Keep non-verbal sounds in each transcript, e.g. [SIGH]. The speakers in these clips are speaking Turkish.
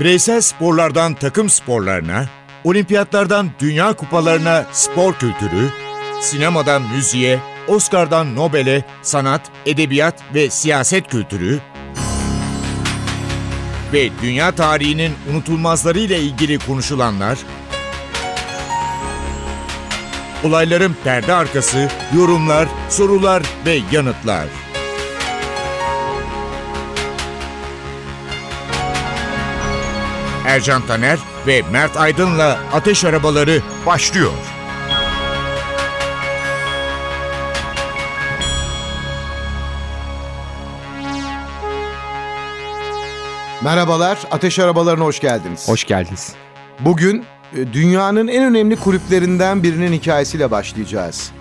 Bireysel sporlardan takım sporlarına, olimpiyatlardan dünya kupalarına spor kültürü, sinemadan müziğe, Oscar'dan Nobel'e sanat, edebiyat ve siyaset kültürü ve dünya tarihinin unutulmazlarıyla ilgili konuşulanlar, olayların perde arkası, yorumlar, sorular ve yanıtlar. Ercan Taner ve Mert Aydın'la Ateş Arabaları başlıyor. Merhabalar, Ateş Arabalarına hoş geldiniz. Hoş geldiniz. Bugün e, dünyanın en önemli kulüplerinden birinin hikayesiyle başlayacağız.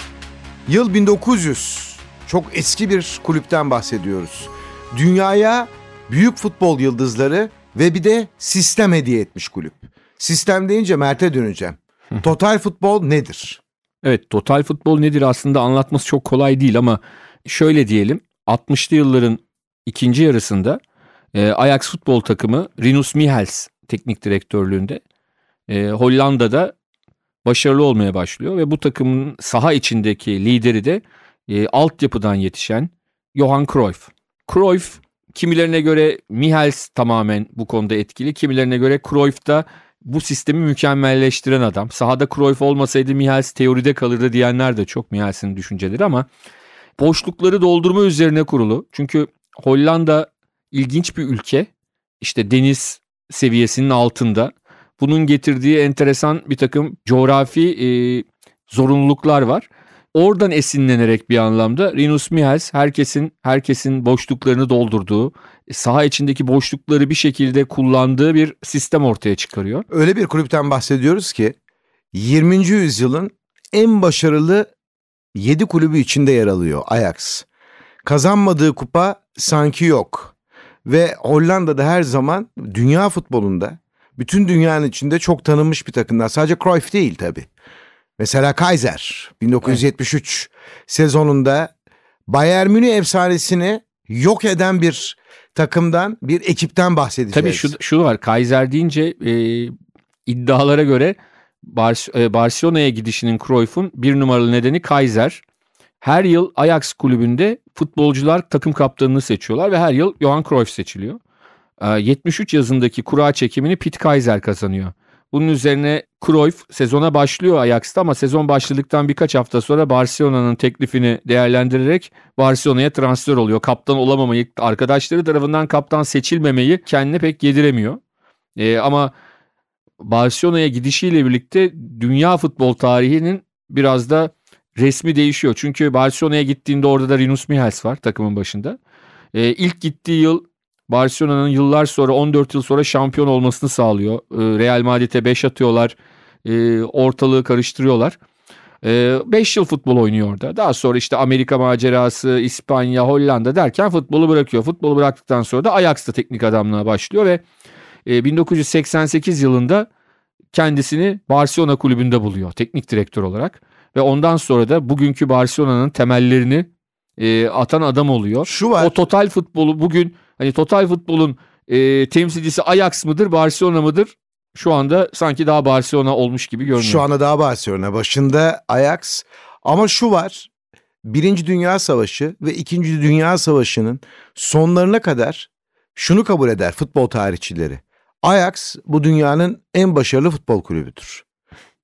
Yıl 1900. Çok eski bir kulüpten bahsediyoruz. Dünyaya büyük futbol yıldızları ve bir de sistem hediye etmiş kulüp. Sistem deyince Mert'e döneceğim. Total futbol nedir? Evet, total futbol nedir aslında anlatması çok kolay değil ama şöyle diyelim. 60'lı yılların ikinci yarısında e, Ajax futbol takımı Rinus Michels teknik direktörlüğünde e, Hollanda'da başarılı olmaya başlıyor ve bu takımın saha içindeki lideri de e, altyapıdan yetişen Johan Cruyff. Cruyff kimilerine göre Michels tamamen bu konuda etkili, kimilerine göre Cruyff da bu sistemi mükemmelleştiren adam. Sahada Cruyff olmasaydı Michels teoride kalırdı diyenler de çok Michels'in düşünceleri ama boşlukları doldurma üzerine kurulu. Çünkü Hollanda ilginç bir ülke. İşte deniz seviyesinin altında. Bunun getirdiği enteresan bir takım coğrafi e, zorunluluklar var. Oradan esinlenerek bir anlamda Rinus Michels herkesin herkesin boşluklarını doldurduğu, saha içindeki boşlukları bir şekilde kullandığı bir sistem ortaya çıkarıyor. Öyle bir kulüpten bahsediyoruz ki 20. yüzyılın en başarılı 7 kulübü içinde yer alıyor Ajax. Kazanmadığı kupa sanki yok. Ve Hollanda'da her zaman dünya futbolunda bütün dünyanın içinde çok tanınmış bir takımlar. Sadece Cruyff değil tabii. Mesela Kaiser 1973 evet. sezonunda Bayern Münih efsanesini yok eden bir takımdan, bir ekipten bahsedeceğiz. Tabii şu, şu var Kaiser deyince e, iddialara göre Bar e, Barcelona'ya gidişinin Cruyff'un bir numaralı nedeni Kaiser. Her yıl Ajax kulübünde futbolcular takım kaptanını seçiyorlar ve her yıl Johan Cruyff seçiliyor. E, 73 yazındaki kura çekimini Pete Kaiser kazanıyor. Bunun üzerine Cruyff sezona başlıyor Ajax'ta ama sezon başladıktan birkaç hafta sonra Barcelona'nın teklifini değerlendirerek Barcelona'ya transfer oluyor. Kaptan olamamayı, arkadaşları tarafından kaptan seçilmemeyi kendine pek yediremiyor. Ee, ama Barcelona'ya gidişiyle birlikte dünya futbol tarihinin biraz da resmi değişiyor. Çünkü Barcelona'ya gittiğinde orada da Rinus Michels var takımın başında. Ee, ilk gittiği yıl Barcelona'nın yıllar sonra 14 yıl sonra şampiyon olmasını sağlıyor. Ee, Real Madrid'e 5 atıyorlar. Ee, ortalığı karıştırıyorlar. 5 yıl futbol oynuyor orada. Daha sonra işte Amerika macerası, İspanya, Hollanda derken futbolu bırakıyor. Futbolu bıraktıktan sonra da Ajax'ta teknik adamlığa başlıyor ve 1988 e, yılında kendisini Barcelona kulübünde buluyor teknik direktör olarak. Ve ondan sonra da bugünkü Barcelona'nın temellerini e, atan adam oluyor. Şu var. O total futbolu bugün hani total futbolun e, temsilcisi Ajax mıdır Barcelona mıdır? Şu anda sanki daha Barcelona olmuş gibi görünüyor. Şu anda daha Barcelona. Başında Ajax. Ama şu var. Birinci Dünya Savaşı ve İkinci Dünya Savaşı'nın sonlarına kadar şunu kabul eder futbol tarihçileri. Ajax bu dünyanın en başarılı futbol kulübüdür.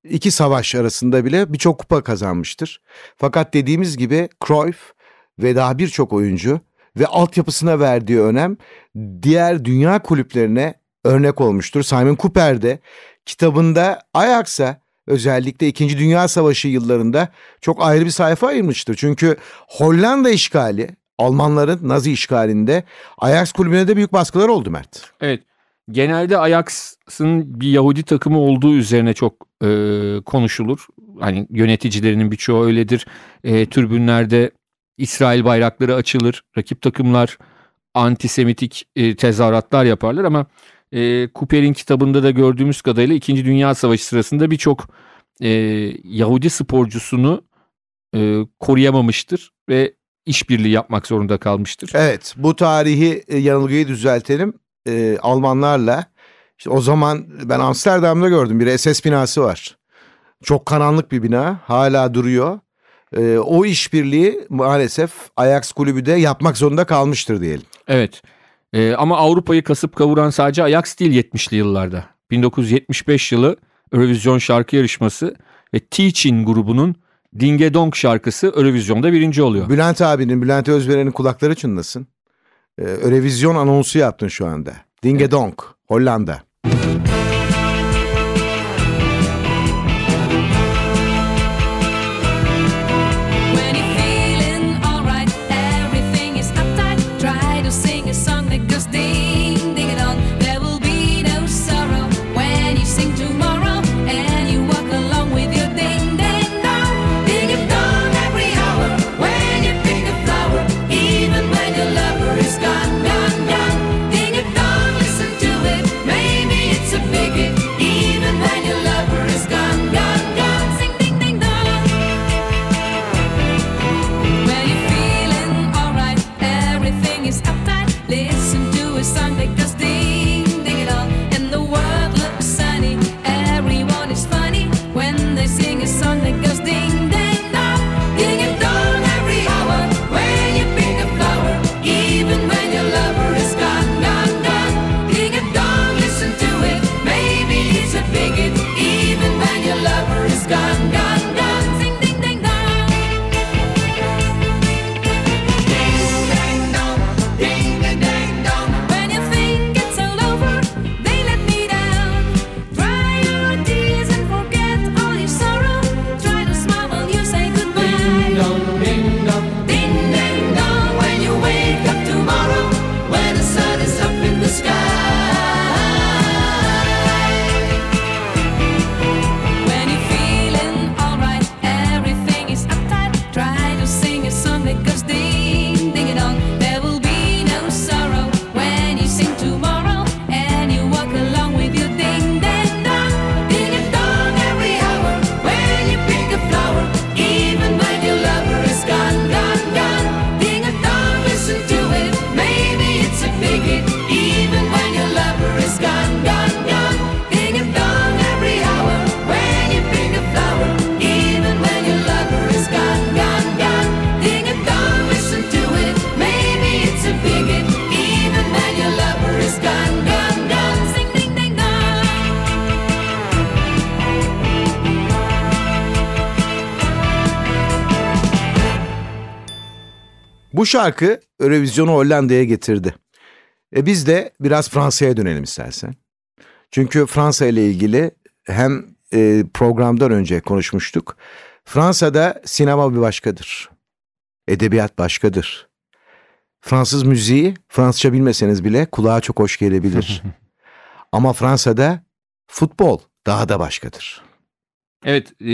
İki savaş arasında bile birçok kupa kazanmıştır. Fakat dediğimiz gibi Cruyff ve daha birçok oyuncu ve altyapısına verdiği önem diğer dünya kulüplerine örnek olmuştur. Simon Cooper de kitabında Ajax'a özellikle 2. Dünya Savaşı yıllarında çok ayrı bir sayfa ayırmıştır. Çünkü Hollanda işgali, Almanların Nazi işgalinde Ajax kulübüne de büyük baskılar oldu Mert. Evet. Genelde Ajax'ın bir Yahudi takımı olduğu üzerine çok e, konuşulur. Hani yöneticilerinin birçoğu öyledir. E, tribünlerde İsrail bayrakları açılır. Rakip takımlar antisemitik e, tezahüratlar yaparlar ama e, Cooper'in kitabında da gördüğümüz kadarıyla 2. Dünya Savaşı sırasında birçok e, Yahudi sporcusunu e, koruyamamıştır ve işbirliği yapmak zorunda kalmıştır. Evet bu tarihi e, yanılgıyı düzeltelim. E, Almanlarla İşte o zaman ben Amsterdam'da gördüm bir SS binası var. Çok karanlık bir bina hala duruyor. Ee, o işbirliği maalesef Ajax kulübü de yapmak zorunda kalmıştır diyelim. Evet. Ee, ama Avrupa'yı kasıp kavuran sadece Ajax değil 70'li yıllarda. 1975 yılı Eurovision şarkı yarışması ve Teaching grubunun Dinge Dong şarkısı Eurovision'da birinci oluyor. Bülent abinin, Bülent Özveren'in kulakları çınlasın. Ee, Eurovision anonsu yaptın şu anda. Dinge evet. Dong, Hollanda. Bu şarkı Eurovision'u Hollanda'ya getirdi. E biz de biraz Fransa'ya dönelim istersen. Çünkü Fransa ile ilgili hem e, programdan önce konuşmuştuk. Fransa'da sinema bir başkadır. Edebiyat başkadır. Fransız müziği Fransızca bilmeseniz bile kulağa çok hoş gelebilir. [LAUGHS] Ama Fransa'da futbol daha da başkadır. Evet e,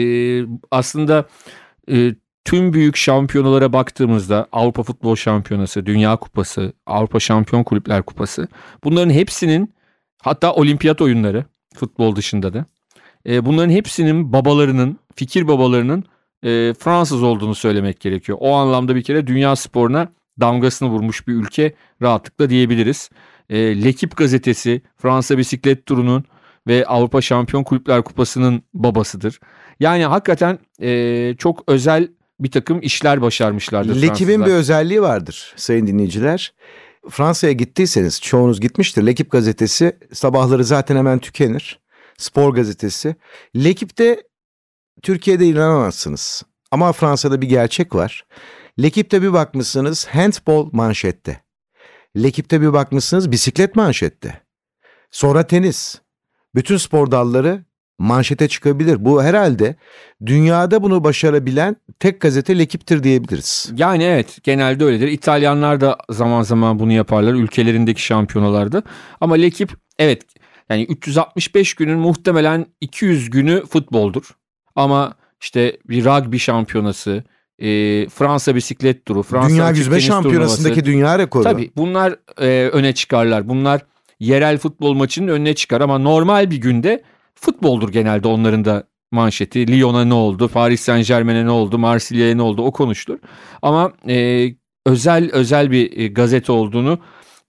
aslında e, tüm büyük şampiyonalara baktığımızda Avrupa Futbol Şampiyonası, Dünya Kupası, Avrupa Şampiyon Kulüpler Kupası bunların hepsinin hatta olimpiyat oyunları futbol dışında da e, bunların hepsinin babalarının, fikir babalarının e, Fransız olduğunu söylemek gerekiyor. O anlamda bir kere dünya sporuna damgasını vurmuş bir ülke rahatlıkla diyebiliriz. E, Lekip gazetesi Fransa bisiklet turunun ve Avrupa Şampiyon Kulüpler Kupası'nın babasıdır. Yani hakikaten e, çok özel bir takım işler başarmışlardır Lekib'in bir özelliği vardır sayın dinleyiciler. Fransa'ya gittiyseniz çoğunuz gitmiştir. Lekip gazetesi sabahları zaten hemen tükenir. Spor gazetesi. Lekip'te Türkiye'de inanamazsınız. Ama Fransa'da bir gerçek var. Lekip'te bir bakmışsınız handball manşette. Lekip'te bir bakmışsınız bisiklet manşette. Sonra tenis. Bütün spor dalları manşete çıkabilir. Bu herhalde dünyada bunu başarabilen tek gazete Lekip'tir diyebiliriz. Yani evet genelde öyledir. İtalyanlar da zaman zaman bunu yaparlar ülkelerindeki şampiyonalarda. Ama Lekip evet yani 365 günün muhtemelen 200 günü futboldur. Ama işte bir rugby şampiyonası, e, Fransa bisiklet turu, Fransa Dünya yüzme şampiyonasındaki dünya rekoru. Tabii bunlar e, öne çıkarlar. Bunlar yerel futbol maçının önüne çıkar ama normal bir günde futboldur genelde onların da manşeti. Lyon'a ne oldu, Paris Saint Germain'e ne oldu, Marsilya'ya ne oldu o konuşulur. Ama e, özel özel bir e, gazete olduğunu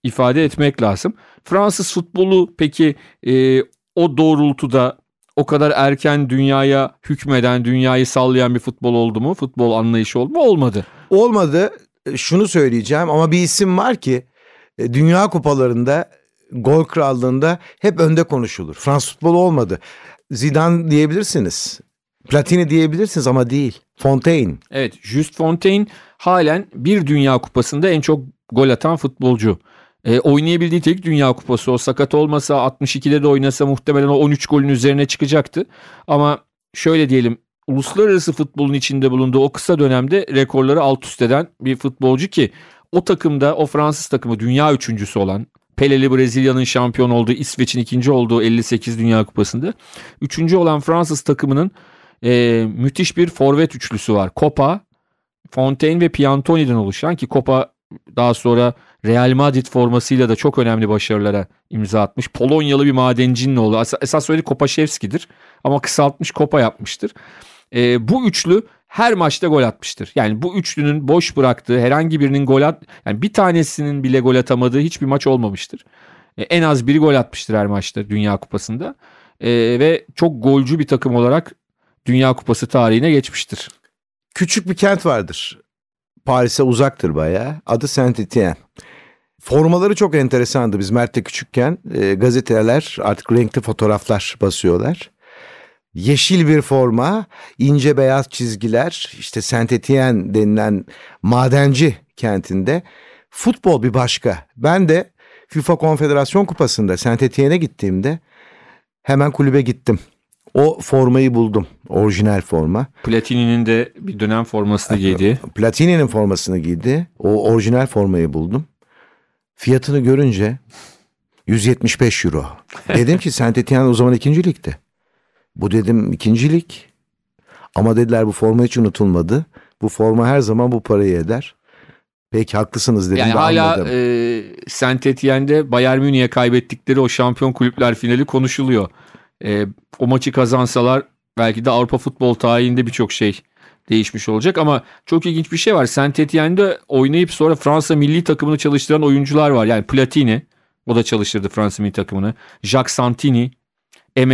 ifade etmek lazım. Fransız futbolu peki e, o doğrultuda o kadar erken dünyaya hükmeden, dünyayı sallayan bir futbol oldu mu? Futbol anlayışı oldu mu? Olmadı. Olmadı. E, Şunu söyleyeceğim ama bir isim var ki e, Dünya Kupalarında gol krallığında hep önde konuşulur. Fransız futbolu olmadı. Zidane diyebilirsiniz. Platini diyebilirsiniz ama değil. Fontaine. Evet, Just Fontaine halen bir Dünya Kupası'nda en çok gol atan futbolcu. E, oynayabildiği tek Dünya Kupası o sakat olmasa 62'de de oynasa muhtemelen o 13 golün üzerine çıkacaktı. Ama şöyle diyelim uluslararası futbolun içinde bulunduğu o kısa dönemde rekorları alt üst eden bir futbolcu ki o takımda o Fransız takımı dünya üçüncüsü olan Peleli Brezilya'nın şampiyon olduğu İsveç'in ikinci olduğu 58 Dünya Kupası'nda üçüncü olan Fransız takımının e, müthiş bir forvet üçlüsü var. Copa, Fontaine ve Piantoni'den oluşan ki Copa daha sonra Real Madrid formasıyla da çok önemli başarılara imza atmış. Polonyalı bir madencinin oğlu. Es- Esas söyledi Kopaszewski'dir ama kısaltmış Kopa yapmıştır. E, bu üçlü her maçta gol atmıştır. Yani bu üçlünün boş bıraktığı herhangi birinin gol at yani bir tanesinin bile gol atamadığı hiçbir maç olmamıştır. E, en az biri gol atmıştır her maçta Dünya Kupası'nda. E, ve çok golcü bir takım olarak Dünya Kupası tarihine geçmiştir. Küçük bir kent vardır. Paris'e uzaktır bayağı. Adı Saint Etienne. Formaları çok enteresandı. Biz Mert'te küçükken e, gazeteler artık renkli fotoğraflar basıyorlar. Yeşil bir forma, ince beyaz çizgiler, işte Saint Etienne denilen madenci kentinde. Futbol bir başka. Ben de FIFA Konfederasyon Kupası'nda Saint Etienne'e gittiğimde hemen kulübe gittim. O formayı buldum. Orijinal forma. Platini'nin de bir dönem formasını giydi. Platini'nin formasını giydi. O orijinal formayı buldum. Fiyatını görünce 175 euro. [LAUGHS] Dedim ki Saint Etienne o zaman ikinci ligde. Bu dedim ikinci lig. Ama dediler bu forma hiç unutulmadı. Bu forma her zaman bu parayı eder. Peki haklısınız dedim Yani de hala anladım. e, Saint Etienne'de Bayern Münih'e kaybettikleri o şampiyon kulüpler finali konuşuluyor. E, o maçı kazansalar belki de Avrupa futbol tarihinde birçok şey değişmiş olacak ama çok ilginç bir şey var. Saint Etienne'de oynayıp sonra Fransa milli takımını çalıştıran oyuncular var. Yani Platini o da çalıştırdı Fransa milli takımını. Jacques Santini,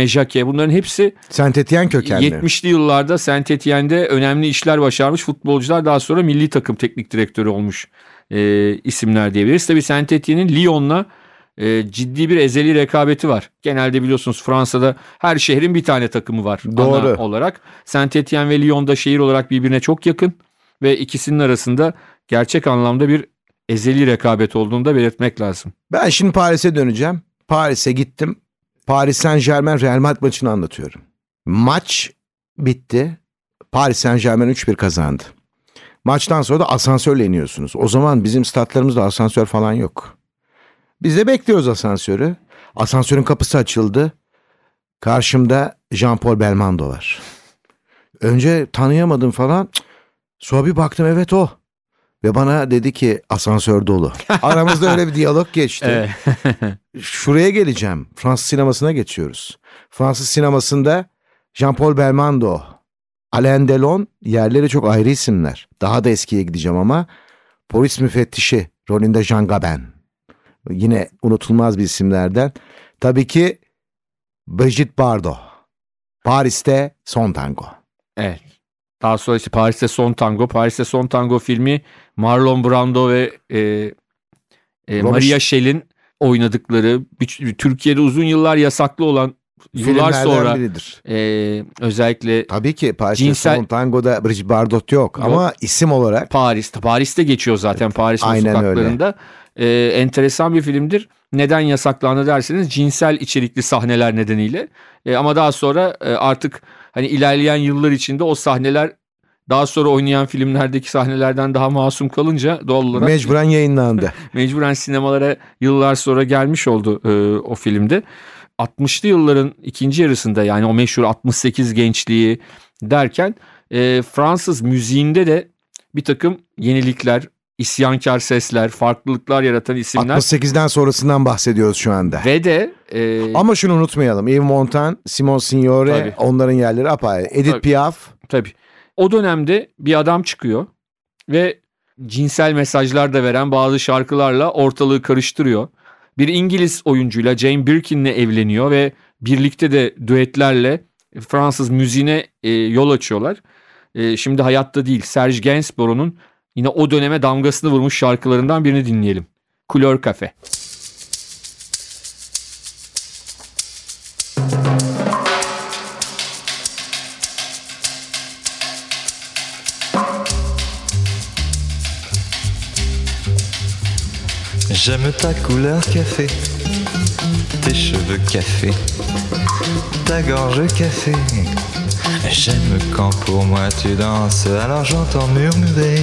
Jacquet bunların hepsi Saint Etienne kökenli. 70'li yıllarda Saint Etienne'de önemli işler başarmış futbolcular daha sonra milli takım teknik direktörü olmuş e, isimler diyebiliriz. Tabii Saint Etienne'in Lyon'la e, ciddi bir ezeli rekabeti var. Genelde biliyorsunuz Fransa'da her şehrin bir tane takımı var Doğru. ana olarak. Saint Etienne ve Lyon da şehir olarak birbirine çok yakın ve ikisinin arasında gerçek anlamda bir ezeli rekabet olduğunu da belirtmek lazım. Ben şimdi Paris'e döneceğim. Paris'e gittim. Paris Saint Germain Real Madrid maçını anlatıyorum. Maç bitti. Paris Saint Germain 3-1 kazandı. Maçtan sonra da asansörle iniyorsunuz. O zaman bizim statlarımızda asansör falan yok. Biz de bekliyoruz asansörü. Asansörün kapısı açıldı. Karşımda Jean-Paul Belmondo var. Önce tanıyamadım falan. Sonra bir baktım evet o. Ve bana dedi ki asansör dolu. [LAUGHS] Aramızda öyle bir diyalog geçti. [LAUGHS] Şuraya geleceğim. Fransız sinemasına geçiyoruz. Fransız sinemasında Jean-Paul Belmondo, Alain Delon yerleri çok ayrı isimler. Daha da eskiye gideceğim ama polis müfettişi rolünde Jean Gabin. Yine unutulmaz bir isimlerden. Tabii ki Brigitte Bardot. Paris'te Son Tango. Evet. Daha sonra işte Paris'te Son Tango. Paris'te Son Tango filmi Marlon Brando ve e, e, Maria Schell'in oynadıkları bir- Türkiye'de uzun yıllar yasaklı olan yıllar sonra biridir. e, özellikle Tabii ki Paris'te Cinsel- Son Tango'da Brigitte Bardot yok. Yok. Ama isim olarak Paris'te Paris'te geçiyor zaten Paris Aynen sokaklarında. E, enteresan bir filmdir. Neden yasaklandı derseniz cinsel içerikli sahneler nedeniyle. E, ama daha sonra e, artık hani ilerleyen yıllar içinde o sahneler daha sonra oynayan filmlerdeki sahnelerden daha masum kalınca doğal olarak mecburen yayınlandı. [LAUGHS] mecburen sinemalara yıllar sonra gelmiş oldu e, o filmde. 60'lı yılların ikinci yarısında yani o meşhur 68 gençliği derken e, Fransız müziğinde de bir takım yenilikler, isyankar sesler, farklılıklar yaratan isimler 68'den sonrasından bahsediyoruz şu anda. ve de e, Ama şunu unutmayalım. Yves Montand, Simon Signore Tabii. onların yerleri apayrı. Edith Tabii. Piaf tabii o dönemde bir adam çıkıyor ve cinsel mesajlar da veren bazı şarkılarla ortalığı karıştırıyor. Bir İngiliz oyuncuyla Jane Birkin'le evleniyor ve birlikte de düetlerle Fransız müziğine e, yol açıyorlar. E, şimdi hayatta değil Serge Gainsbourg'un yine o döneme damgasını vurmuş şarkılarından birini dinleyelim. Couleur Cafe. J'aime ta couleur café, tes cheveux café, ta gorge café. J'aime quand pour moi tu danses, alors j'entends murmurer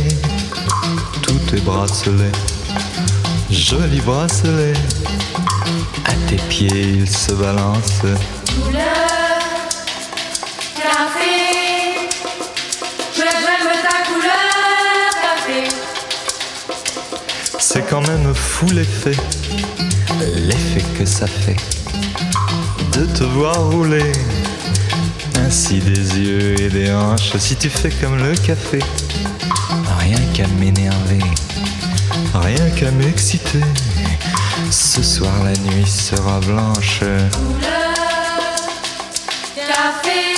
tes bracelets, jolis bracelets. À tes pieds ils se balancent. Couleur café, je j'aime ta couleur café. C'est quand même fou l'effet, l'effet que ça fait de te voir rouler. Ainsi des yeux et des hanches, si tu fais comme le café, rien qu'à m'énerver, rien qu'à m'exciter. Ce soir la nuit sera blanche. Café,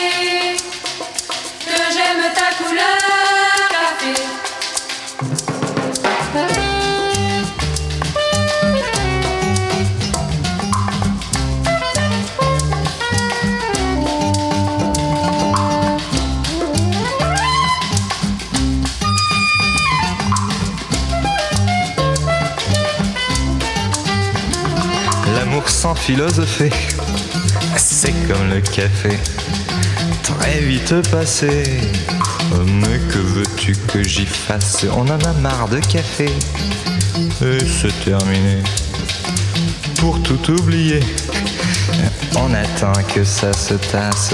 Sans philosopher, c'est comme le café, très vite passé. Mais que veux-tu que j'y fasse? On en a marre de café. Et c'est terminé. Pour tout oublier, on attend que ça se tasse.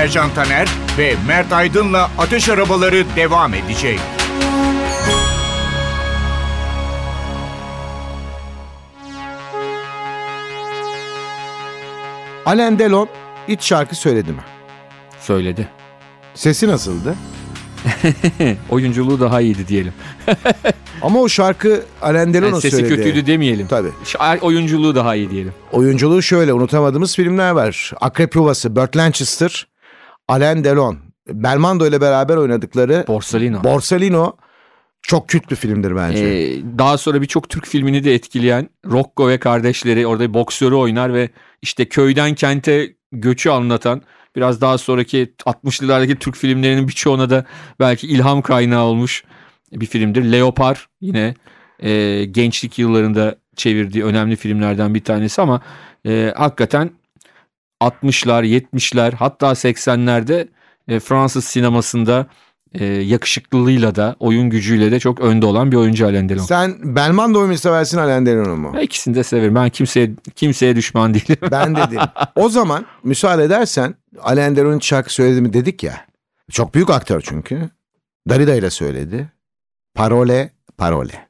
Ercan Taner ve Mert Aydın'la Ateş Arabaları devam edecek. Alain Delon hiç şarkı söyledi mi? Söyledi. Sesi nasıldı? [LAUGHS] Oyunculuğu daha iyiydi diyelim. [LAUGHS] Ama o şarkı Alain Delon'un Yani sesi söyledi. kötüydü demeyelim. Tabii. Ş- Oyunculuğu daha iyi diyelim. Oyunculuğu şöyle unutamadığımız filmler var. Akrep Yuvası, Burt Lancaster, Alain Delon. Belmondo ile beraber oynadıkları Borsalino. Borsalino çok kült bir filmdir bence. Ee, daha sonra birçok Türk filmini de etkileyen Rocco ve kardeşleri orada bir boksörü oynar ve işte köyden kente göçü anlatan biraz daha sonraki 60'lılardaki Türk filmlerinin birçoğuna da belki ilham kaynağı olmuş bir filmdir. Leopar yine e, gençlik yıllarında çevirdiği önemli filmlerden bir tanesi ama e, hakikaten 60'lar 70'ler hatta 80'lerde e, Fransız sinemasında e, yakışıklılığıyla da oyun gücüyle de çok önde olan bir oyuncu Alain Delon. Sen Belmondo'yu mu seversin Alain Delon'u mu? Ya İkisini de severim. Ben kimseye kimseye düşman değilim. Ben dedim. o zaman müsaade edersen Alain Delon hiç şarkı söyledi mi dedik ya. Çok büyük aktör çünkü. Darida ile söyledi. Parole, parole.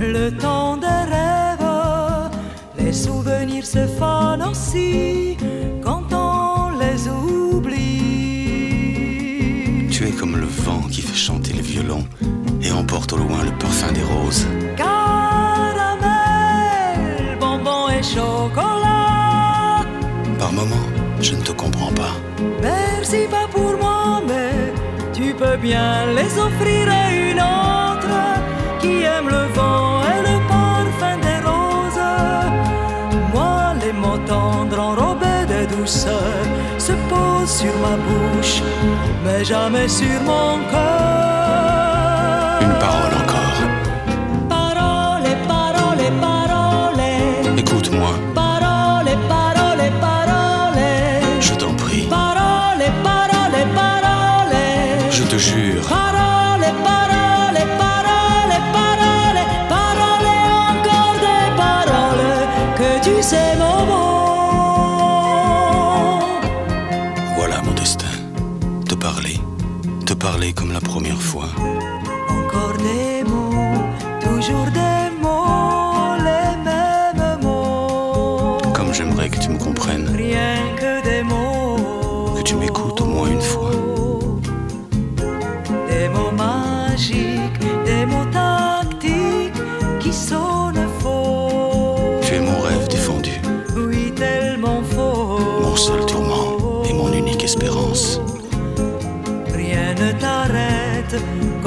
Le temps des rêves. Les souvenirs se fanent aussi quand on les oublie. Tu es comme le vent qui fait chanter les violons et emporte au loin le parfum des roses. Caramel, bonbons et chocolat. Par moments, je ne te comprends pas. Merci pas pour moi, mais tu peux bien les offrir à une autre qui aime le vent et le parfum des roses. Moi, les mots tendres enrobés de douceur se posent sur ma bouche, mais jamais sur mon cœur. Fois.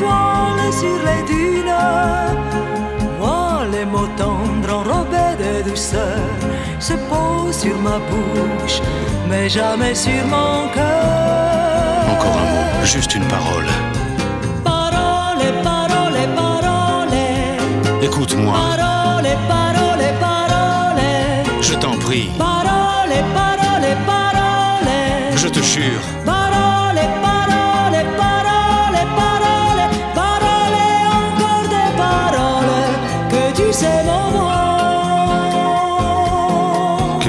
étoiles sur les dunes. Moi, les mots tendres enrobés de douceur se posent sur ma bouche, mais jamais sur mon cœur. Encore un mot, juste une parole. Parole, parole, parole. Écoute-moi, Parole, parole, parole. je t'en prie, Parole, parole, parole. je te jure.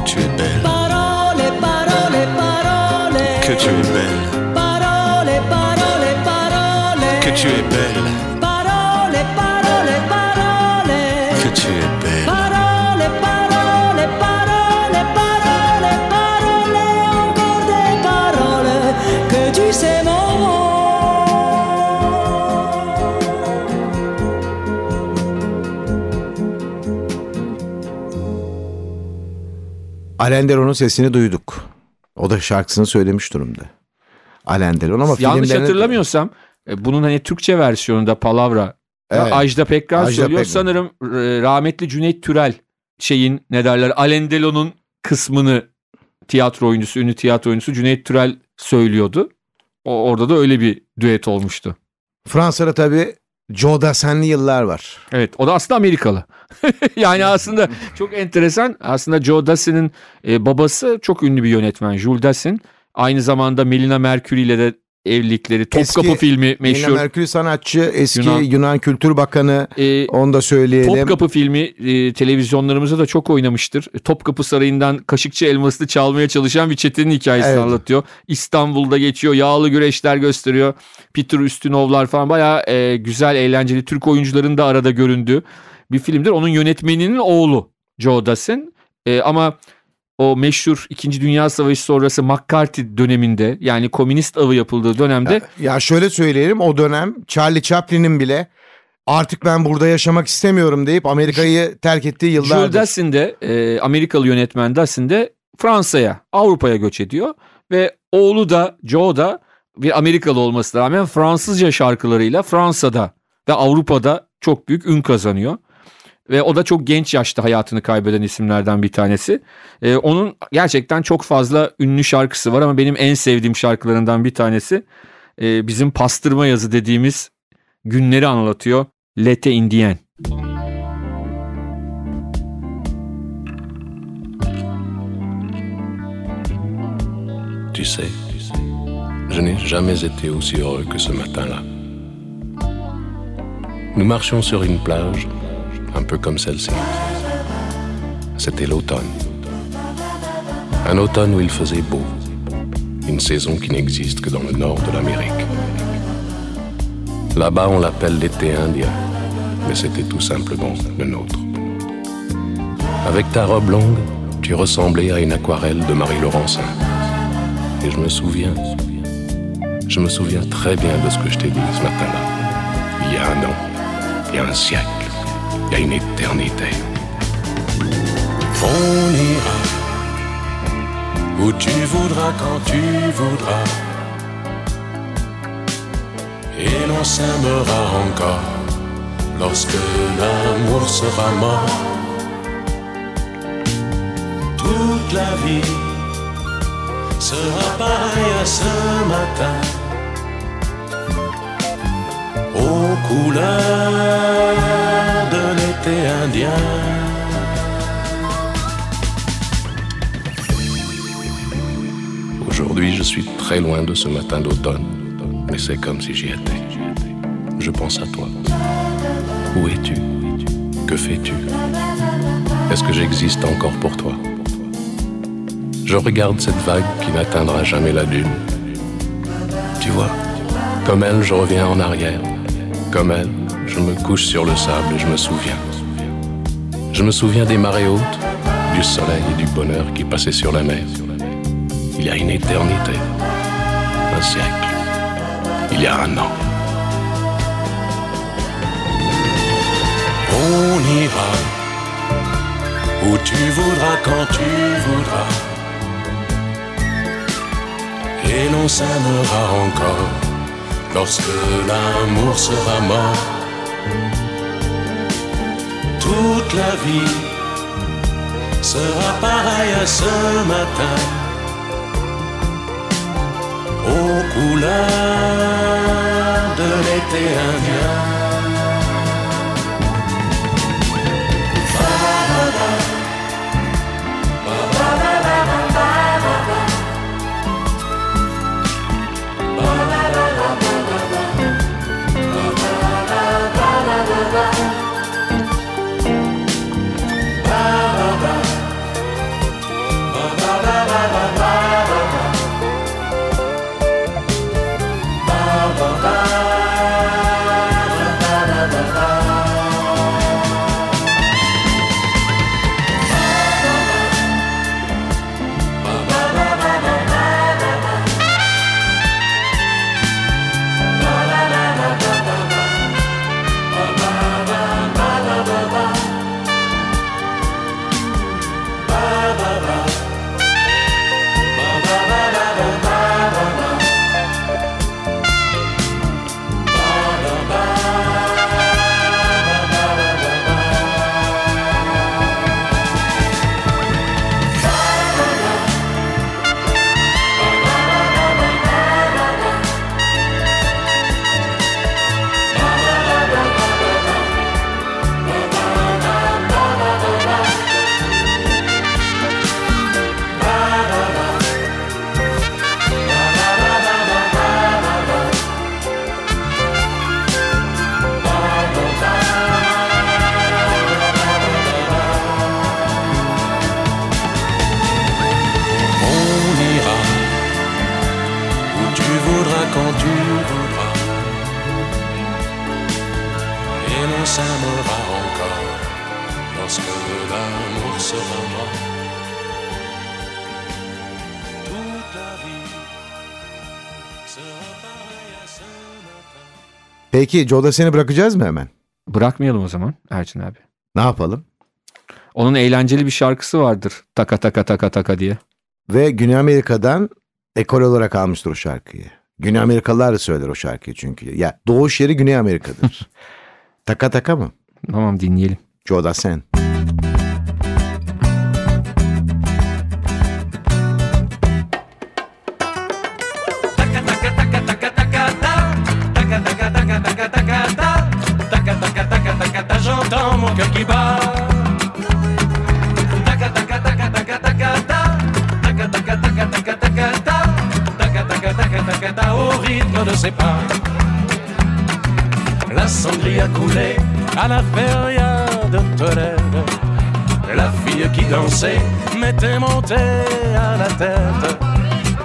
Que tu es belle, Parole, parole, parole. que tu es belle, Parole, parole, parole. que tu es belle, Parole, parole, parole. que tu es Alain Delon'un sesini duyduk. O da şarkısını söylemiş durumda. Alain Delon ama Yanlış filmlerine- hatırlamıyorsam e, bunun hani Türkçe versiyonunda Palavra Evet. Ajda Pekkan Ajda söylüyor. Pekkan. Sanırım e, rahmetli Cüneyt Türel şeyin ne derler Alain Delon'un kısmını tiyatro oyuncusu, ünlü tiyatro oyuncusu Cüneyt Türel söylüyordu. O, orada da öyle bir düet olmuştu. Fransa'da tabii Joe Dassin'li yıllar var. Evet o da aslında Amerikalı. [LAUGHS] yani aslında çok enteresan. Aslında Joe Dassin'in e, babası çok ünlü bir yönetmen. Jules Dassin. Aynı zamanda Melina Mercury ile de evlilikleri. Topkapı Eski- filmi meşhur. Merkür sanatçı, eski Yunan, Yunan- Kültür Bakanı E, onu da söyleyelim. Topkapı filmi e, televizyonlarımızda da çok oynamıştır. E, Topkapı Sarayı'ndan Kaşıkçı Elması'nı çalmaya çalışan bir çetenin hikayesini Evet. anlatıyor. İstanbul'da geçiyor. Yağlı güreşler gösteriyor. Peter Üstünovlar falan bayağı e, güzel, eğlenceli Türk oyuncuların da arada göründüğü bir filmdir. Onun yönetmeninin oğlu Joe Dassin. E, ama o meşhur 2. Dünya Savaşı sonrası McCarthy döneminde yani komünist avı yapıldığı dönemde Ya şöyle söyleyelim o dönem Charlie Chaplin'in bile artık ben burada yaşamak istemiyorum deyip Amerika'yı terk ettiği Jules yıllardır. Dassin de e, Amerikalı yönetmen Dassin de Fransa'ya, Avrupa'ya göç ediyor. Ve oğlu da Joe da bir Amerikalı olmasına rağmen Fransızca şarkılarıyla Fransa'da ve Avrupa'da çok büyük ün kazanıyor. Ve o da çok genç yaşta hayatını kaybeden isimlerden bir tanesi. E, onun gerçekten çok fazla ünlü şarkısı var ama benim en sevdiğim şarkılarından bir tanesi e, bizim pastırma yazı dediğimiz günleri anlatıyor. Lete Indien. Tu sais, je n'ai jamais été aussi heureux que ce matin-là. Nous marchions sur une plage, un peu comme celle-ci. C'était l'automne. Un automne où il faisait beau. Une saison qui n'existe que dans le nord de l'Amérique. Là-bas, on l'appelle l'été indien, mais c'était tout simplement le nôtre. Avec ta robe longue, tu ressemblais à une aquarelle de Marie Laurencin. Et je me souviens, je me souviens très bien de ce que je t'ai dit ce matin-là. Il y a un an, il y a un siècle, y a une éternité. On ira où tu voudras quand tu voudras. Et l'on s'aimera encore lorsque l'amour sera mort. Toute la vie sera pareille à ce matin. Aux couleurs Aujourd'hui, je suis très loin de ce matin d'automne, mais c'est comme si j'y étais. Je pense à toi. Où es-tu? Que fais-tu? Est-ce que j'existe encore pour toi? Je regarde cette vague qui n'atteindra jamais la dune. Tu vois, comme elle, je reviens en arrière. Comme elle, je me couche sur le sable et je me souviens. Je me souviens des marées hautes, du soleil et du bonheur qui passaient sur la mer. Il y a une éternité, un siècle, il y a un an. On ira où tu voudras quand tu voudras. Et l'on s'aimera encore lorsque l'amour sera mort. Toute la vie sera pareille à ce matin. Aux couleurs de l'été indien. Peki Joe'da seni bırakacağız mı hemen? Bırakmayalım o zaman Erçin abi. Ne yapalım? Onun eğlenceli bir şarkısı vardır. Taka taka taka taka diye. Ve Güney Amerika'dan ekol olarak almıştır o şarkıyı. Güney Amerikalılar da söyler o şarkıyı çünkü. Ya doğuş yeri Güney Amerika'dır. [LAUGHS] taka taka mı? Tamam dinleyelim. Joe Dassin. J'entends au rythme de ses pas. La sangria coulait à la feria de Toledo. La fille qui dansait m'était montée à la tête.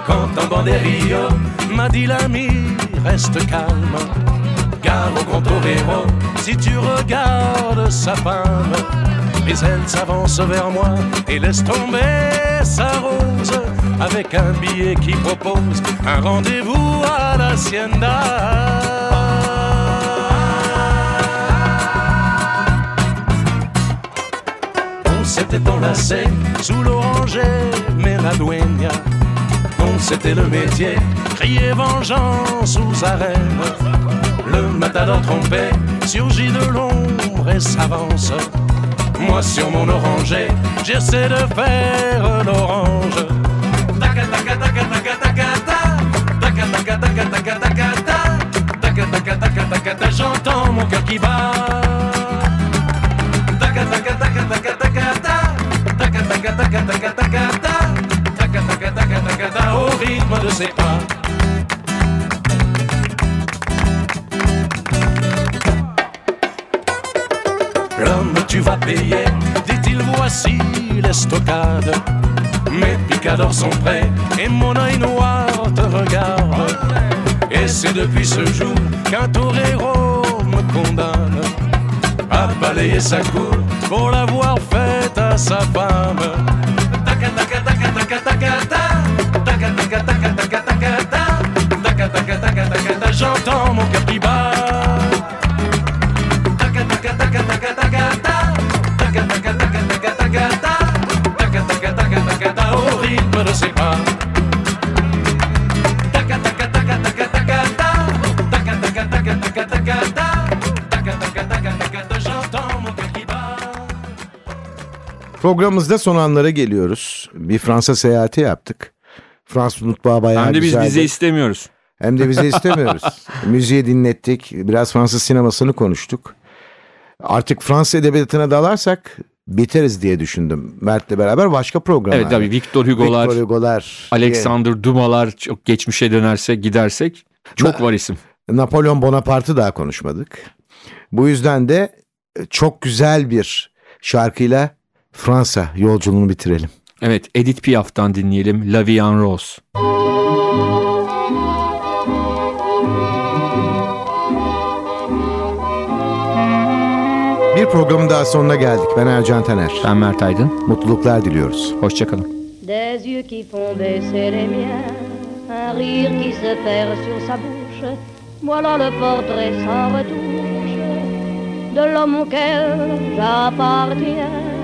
Quand un banderillo m'a dit l'ami, reste calme. Car au grand torero, si tu regardes sa femme, mais elle s'avance vers moi et laisse tomber sa rose avec un billet qui propose un rendez-vous à l'hacienda. On s'était enlacé sous l'oranger Meradueña. On c'était le métier, crier vengeance aux arènes. Le matador trompé surgit de l'ombre et s'avance. Moi sur mon oranger, j'essaie de faire l'orange. J'entends mon cœur qui bat. Au rythme de ses pas. Vas payer, dit-il, voici l'estocade. Mes picadors sont prêts et mon œil noir te regarde. Et c'est depuis ce jour qu'un torero me condamne à balayer sa cour pour l'avoir faite à sa femme. Taca, taca, Programımızda son anlara geliyoruz. Bir Fransa seyahati yaptık. Fransız mutfağı bayağı Hem de biz güzeldi. vize istemiyoruz. Hem de vize istemiyoruz. [LAUGHS] Müziği dinlettik. Biraz Fransız sinemasını konuştuk. Artık Fransız edebiyatına dalarsak biteriz diye düşündüm. Mert'le beraber başka programlar. Evet tabii Victor Hugo'lar, Victor Hugo'lar. Alexander Dumas'lar çok geçmişe dönersek gidersek çok var isim. Napolyon Bonaparte'ı daha konuşmadık. Bu yüzden de çok güzel bir şarkıyla Fransa yolculuğunu bitirelim. Evet Edith Piaf'tan dinleyelim La Vie en Rose. Bir programın daha sonuna geldik. Ben Ercan Taner. Ben Mert Aydın. Mutluluklar diliyoruz. Hoşçakalın. Des yeux qui font baisser les miens, un rire qui se perd sur sa bouche. Voilà le portrait sans retouche de l'homme auquel j'appartiens.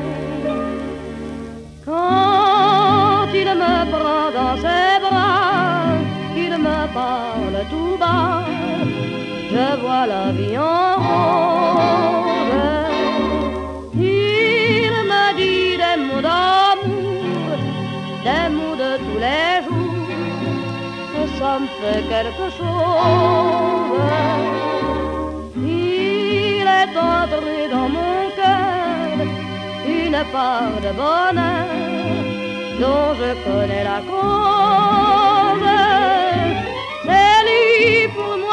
Quand il me prend dans ses bras, qu'il me parle tout bas, je vois la vie en rose. Il me dit des mots d'amour, des mots de tous les jours, et ça me fait quelque chose. Il est entré dans mon une part de bonheur dont je connais la cause. C'est lui pour moi,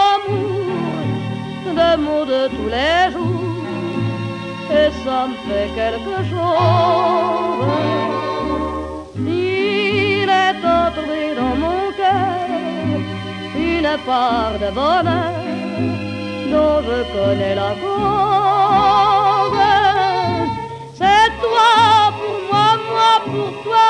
de tous les jours, et ça me fait quelque chose. Il est entré dans mon cœur une part de bonheur dont je connais la cause. C'est toi pour moi, moi pour toi